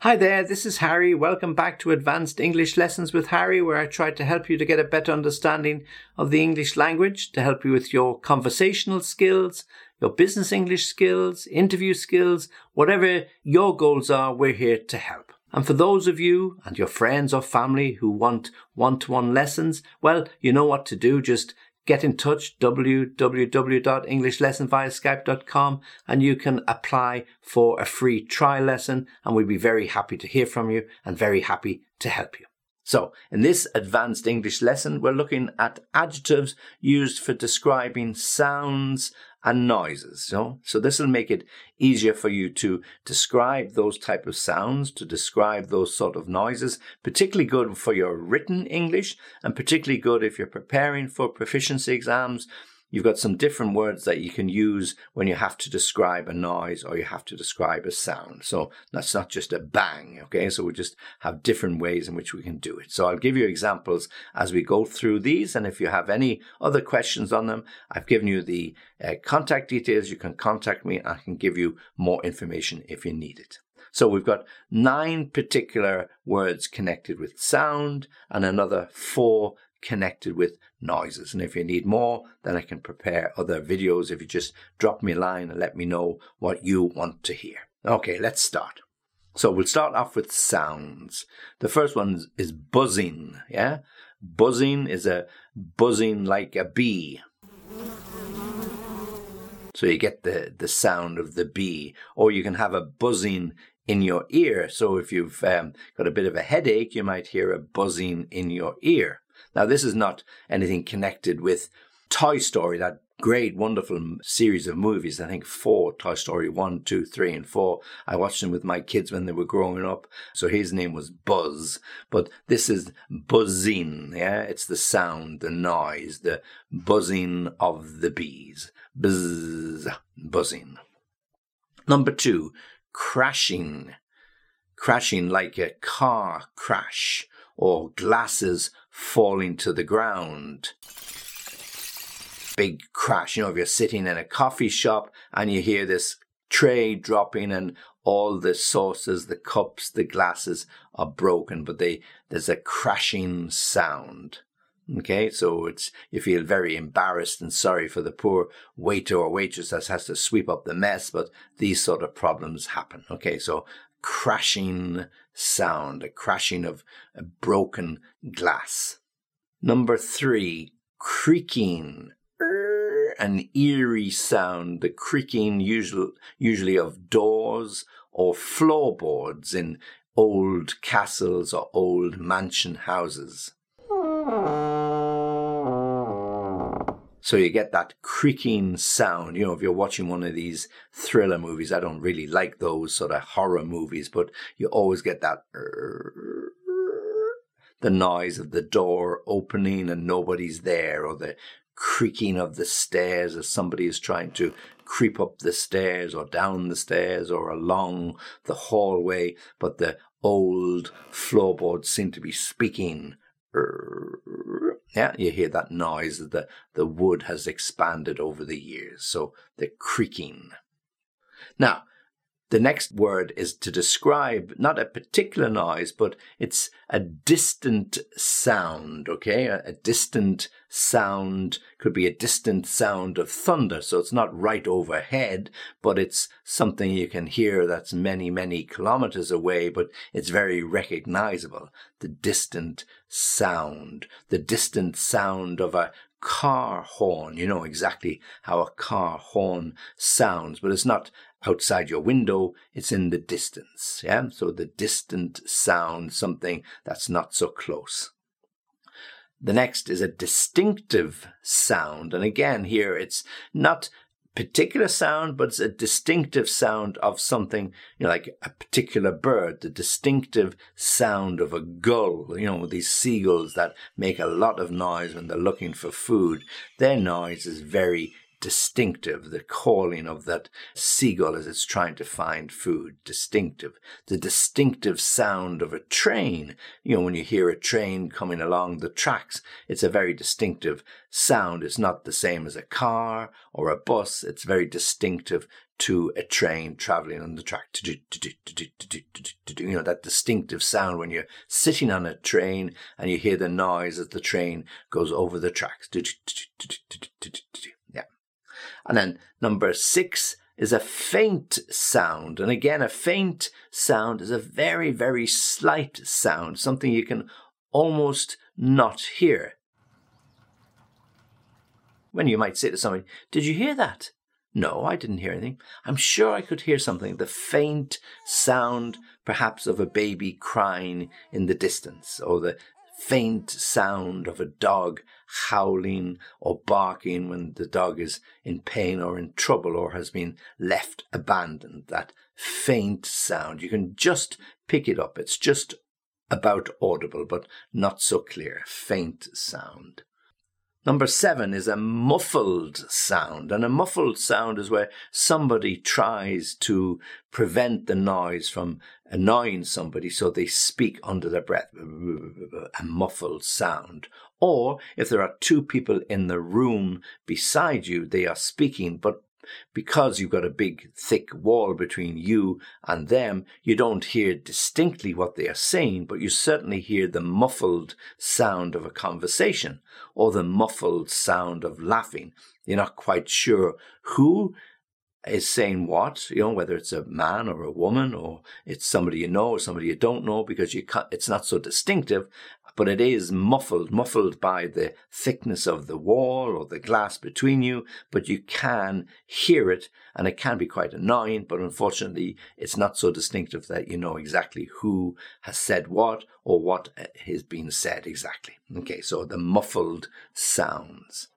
Hi there, this is Harry. Welcome back to Advanced English Lessons with Harry, where I try to help you to get a better understanding of the English language, to help you with your conversational skills, your business English skills, interview skills, whatever your goals are, we're here to help. And for those of you and your friends or family who want one to one lessons, well, you know what to do. Just get in touch www.englishlessonviaskype.com and you can apply for a free trial lesson and we'd be very happy to hear from you and very happy to help you. So, in this advanced English lesson, we're looking at adjectives used for describing sounds and noises. So, so this will make it easier for you to describe those type of sounds, to describe those sort of noises, particularly good for your written English and particularly good if you're preparing for proficiency exams You've got some different words that you can use when you have to describe a noise or you have to describe a sound. So that's not just a bang, okay? So we just have different ways in which we can do it. So I'll give you examples as we go through these. And if you have any other questions on them, I've given you the uh, contact details. You can contact me. I can give you more information if you need it. So we've got nine particular words connected with sound and another four connected with noises. And if you need more, then I can prepare other videos. If you just drop me a line and let me know what you want to hear. Okay, let's start. So we'll start off with sounds. The first one is buzzing. Yeah. Buzzing is a buzzing like a bee. So you get the, the sound of the bee, or you can have a buzzing in your ear. So if you've um, got a bit of a headache, you might hear a buzzing in your ear. Now, this is not anything connected with Toy Story, that great, wonderful series of movies. I think four Toy Story one, two, three, and four. I watched them with my kids when they were growing up. So his name was Buzz, but this is buzzing. Yeah, it's the sound, the noise, the buzzing of the bees. Buzz, buzzing. Number two, crashing. Crashing like a car crash or glasses falling to the ground. Big crash. You know, if you're sitting in a coffee shop and you hear this tray dropping and all the saucers, the cups, the glasses are broken, but they, there's a crashing sound. Okay, so it's you feel very embarrassed and sorry for the poor waiter or waitress that has to sweep up the mess, but these sort of problems happen. Okay, so crashing sound, a crashing of broken glass. Number three, creaking, an eerie sound, the creaking usual, usually of doors or floorboards in old castles or old mansion houses. So you get that creaking sound. You know, if you're watching one of these thriller movies, I don't really like those sort of horror movies, but you always get that the noise of the door opening and nobody's there, or the creaking of the stairs as somebody is trying to creep up the stairs or down the stairs or along the hallway, but the old floorboards seem to be speaking. Yeah, you hear that noise that the, the wood has expanded over the years. So the creaking. Now, the next word is to describe not a particular noise, but it's a distant sound, okay? A, a, distant sound could be a distant sound of thunder. So it's not right overhead, but it's something you can hear that's many, many kilometers away, but it's very recognizable. The distant sound, the distant sound of a car horn. You know exactly how a car horn sounds, but it's not outside your window, it's in the distance. Yeah. So the distant sound, something that's not so close. The next is a distinctive sound. And again, here it's not particular sound, but it's a distinctive sound of something, you know, like a particular bird, the distinctive sound of a gull, you know, these seagulls that make a lot of noise when they're looking for food. Their noise is very distinctive, the calling of that seagull as it's trying to find food, distinctive. The distinctive sound of a train, you know, when you hear a train coming along the tracks, it's a very distinctive sound. It's not the same as a car or a bus. It's very distinctive to a train traveling on the track. You know, that distinctive sound when you're sitting on a train and you hear the noise as the train goes over the tracks. And then number six is a faint sound. And again, a faint sound is a very, very slight sound, something you can almost not hear. When you might say to somebody, Did you hear that? No, I didn't hear anything. I'm sure I could hear something, the faint sound, perhaps, of a baby crying in the distance, or the faint sound of a dog howling or barking when the dog is in pain or in trouble or has been left abandoned. That faint sound. You can just pick it up. It's just about audible, but not so clear. Faint sound. Number seven is a muffled sound. And a muffled sound is where somebody tries to prevent the noise from annoying somebody, so they speak under their breath. A muffled sound. Or if there are two people in the room beside you, they are speaking, but because you've got a big thick wall between you and them, you don't hear distinctly what they are saying, but you certainly hear the muffled sound of a conversation or the muffled sound of laughing. You're not quite sure who is saying what, you know, whether it's a man or a woman or it's somebody you know or somebody you don't know because you it's not so distinctive but it is muffled, muffled by the thickness of the wall or the glass between you, but you can hear it and it can be quite annoying, but unfortunately it's not so distinctive that you know exactly who has said what or what has been said exactly. Okay, so the muffled sounds.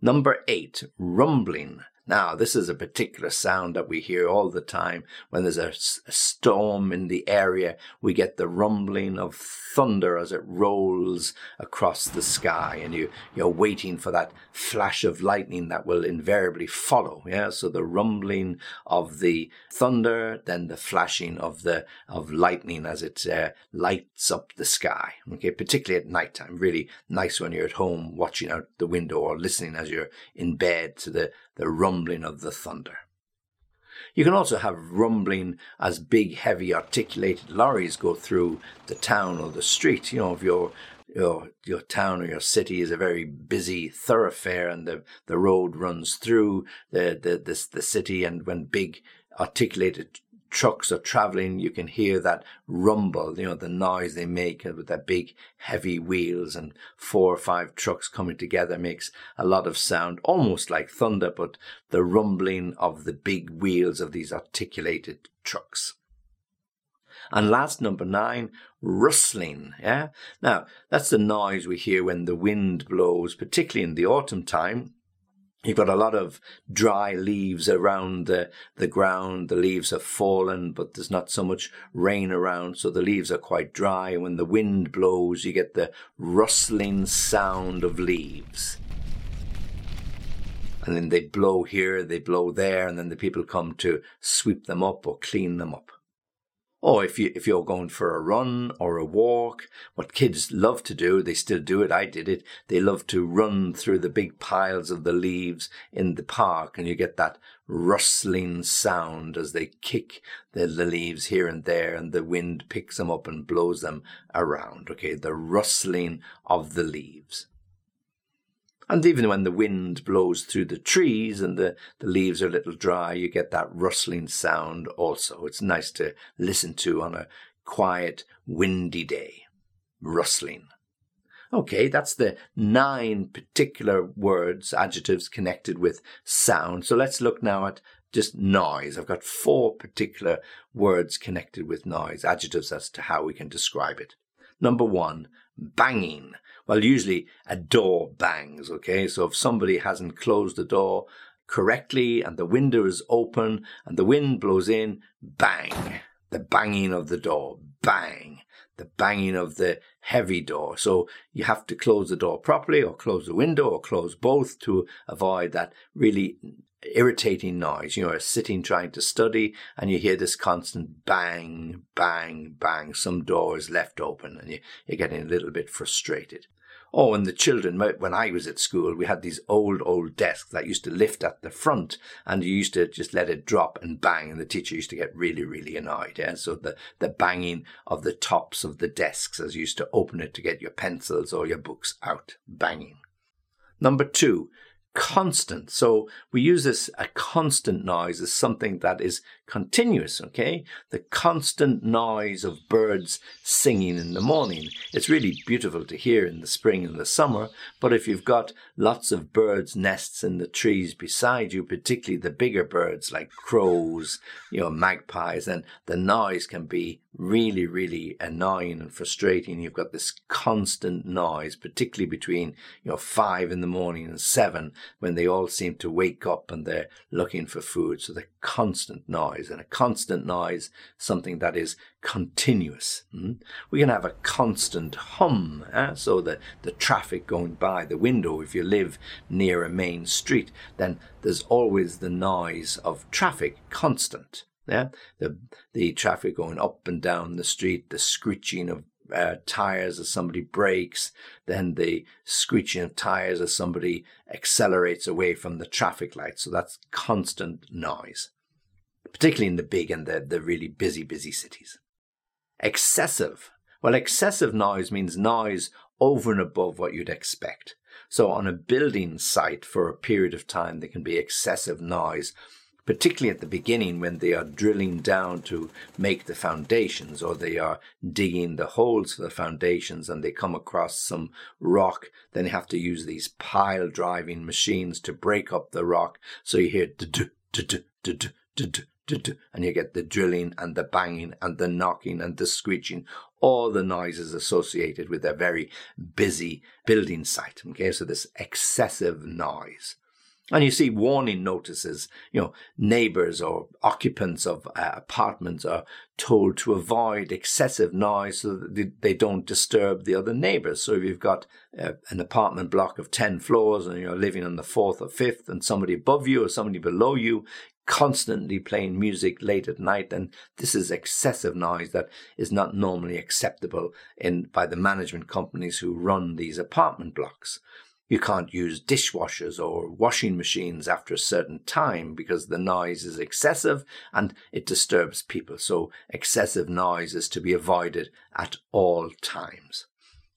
Number eight, rumbling. Now, this is a particular sound that we hear all the time. When there's a, a, storm in the area, we get the rumbling of thunder as it rolls across the sky, and you, you're waiting for that flash of lightning that will invariably follow. Yeah, so the rumbling of the thunder, then the flashing of the of lightning as it uh, lights up the sky. Okay, particularly at night time. Really nice when you're at home watching out the window or listening as you're in bed to the the rumbling of the thunder. You can also have rumbling as big, heavy, articulated lorries go through the town or the street. You know, if your your your town or your city is a very busy thoroughfare and the, the road runs through the, the, the city and when big articulated trucks are traveling, you can hear that rumble, you know, the noise they make uh, with their big heavy wheels and four or five trucks coming together makes a lot of sound, almost like thunder, but the rumbling of the big wheels of these articulated trucks. And last number nine, rustling. Yeah. Now that's the noise we hear when the wind blows, particularly in the autumn time You've got a lot of dry leaves around the, the ground. The leaves have fallen, but there's not so much rain around, so the leaves are quite dry. When the wind blows, you get the rustling sound of leaves. And then they blow here, they blow there, and then the people come to sweep them up or clean them up. Or if you if you're going for a run or a walk, what kids love to do, they still do it. I did it. They love to run through the big piles of the leaves in the park, and you get that rustling sound as they kick the, the leaves here and there, and the wind picks them up and blows them around. Okay, the rustling of the leaves. And even when the wind blows through the trees and the, the leaves are a little dry, you get that rustling sound also. It's nice to listen to on a quiet, windy day. Rustling. Okay, that's the nine particular words, adjectives connected with sound. So let's look now at just noise. I've got four particular words connected with noise, adjectives as to how we can describe it. Number one, banging. Well, usually a door bangs, okay? So if somebody hasn't closed the door correctly and the window is open and the wind blows in, bang. The banging of the door, bang. The banging of the heavy door. So you have to close the door properly or close the window or close both to avoid that really irritating noise. You know, sitting trying to study and you hear this constant bang, bang, bang. Some door is left open and you, you're getting a little bit frustrated. Oh, and the children, when I was at school, we had these old, old desks that used to lift at the front and you used to just let it drop and bang. And the teacher used to get really, really annoyed. Yeah? So the, the banging of the tops of the desks as you used to open it to get your pencils or your books out, banging. Number two, constant. So we use this, a constant noise as something that is continuous, okay? The constant noise of birds singing in the morning. It's really beautiful to hear in the spring and the summer, but if you've got lots of birds' nests in the trees beside you, particularly the bigger birds like crows, you know, magpies, then the noise can be really, really annoying and frustrating. You've got this constant noise, particularly between, you know, five in the morning and seven when they all seem to wake up and they're looking for food. So the constant noise and a constant noise, something that is continuous. Mm? We can have a constant hum. Eh? So the, the traffic going by the window, if you live near a main street, then there's always the noise of traffic constant. Yeah, the the traffic going up and down the street, the screeching of uh, tires as somebody brakes, then the screeching of tires as somebody accelerates away from the traffic light. So that's constant noise, particularly in the big and the, the really busy, busy cities. Excessive. Well, excessive noise means noise over and above what you'd expect. So on a building site for a period of time, there can be excessive noise particularly at the beginning when they are drilling down to make the foundations or they are digging the holes for the foundations and they come across some rock, then they have to use these pile driving machines to break up the rock. So you hear and you get the drilling and the banging and the knocking and the screeching, all the noises associated with a very busy building site. Okay, so this excessive noise. And you see warning notices, you know, neighbors or occupants of uh, apartments are told to avoid excessive noise so that they don't disturb the other neighbors. So if you've got uh, an apartment block of 10 floors and you're living on the fourth or fifth and somebody above you or somebody below you constantly playing music late at night, then this is excessive noise that is not normally acceptable in by the management companies who run these apartment blocks. You can't use dishwashers or washing machines after a certain time because the noise is excessive and it disturbs people. So excessive noise is to be avoided at all times.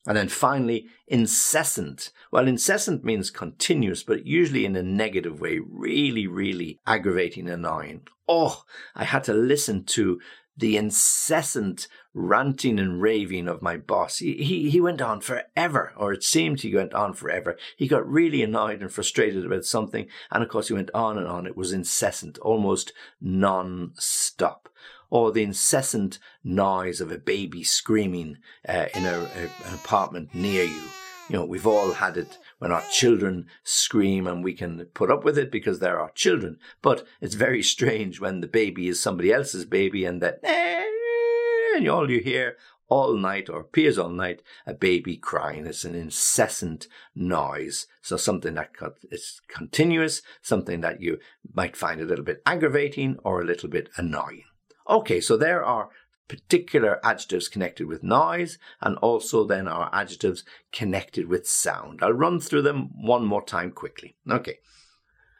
And then finally, incessant. Well, incessant means continuous, but usually in a negative way, really, really aggravating, annoying. Oh, I had to listen to the incessant ranting and raving of my boss. He, he, he went on forever, or it seemed he went on forever. He got really annoyed and frustrated about something. And of course, he went on and on. It was incessant, almost non-stop. Or the incessant noise of a baby screaming uh, in a, a, an apartment near you. You know, we've all had it when our children scream and we can put up with it because they're our children. But it's very strange when the baby is somebody else's baby and that, and all you hear all night or appears all night a baby crying. It's an incessant noise. So something that is continuous, something that you might find a little bit aggravating or a little bit annoying. Okay, so there are particular adjectives connected with noise and also then our adjectives connected with sound. I'll run through them one more time quickly. Okay.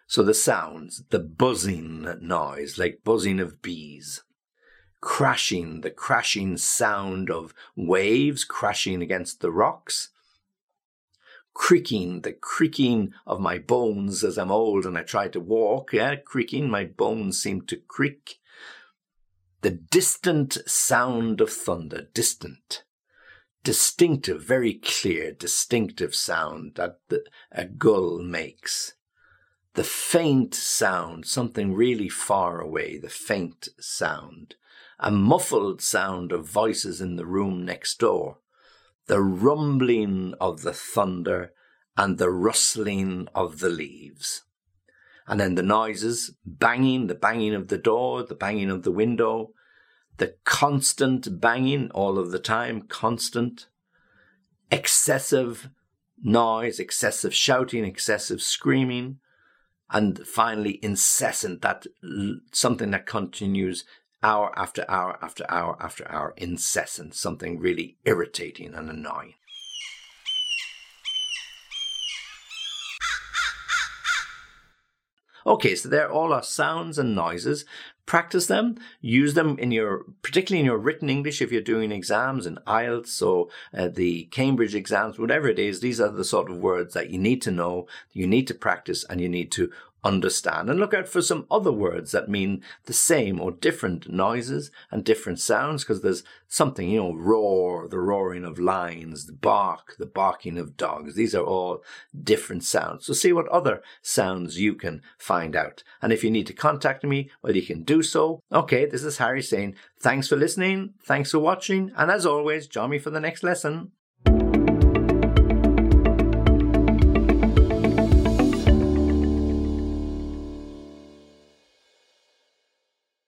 So the sounds, the buzzing noise, like buzzing of bees, crashing, the crashing sound of waves crashing against the rocks, creaking, the creaking of my bones as I'm old and I try to walk, yeah, creaking, my bones seem to creak the distant sound of thunder, distant, distinctive, very clear, distinctive sound that the, a gull makes. The faint sound, something really far away, the faint sound. A muffled sound of voices in the room next door. The rumbling of the thunder and the rustling of the leaves. And then the noises, banging, the banging of the door, the banging of the window, the constant banging all of the time, constant, excessive noise, excessive shouting, excessive screaming, and finally incessant, that something that continues hour after hour after hour after hour, incessant, something really irritating and annoying. Okay, so they're all our sounds and noises. Practice them, use them in your, particularly in your written English if you're doing exams in IELTS or uh, the Cambridge exams, whatever it is. These are the sort of words that you need to know, you need to practice, and you need to understand and look out for some other words that mean the same or different noises and different sounds because there's something, you know, roar, the roaring of lions, the bark, the barking of dogs. These are all different sounds. So see what other sounds you can find out. And if you need to contact me, well, you can do so. Okay, this is Harry saying thanks for listening. Thanks for watching. And as always, join me for the next lesson.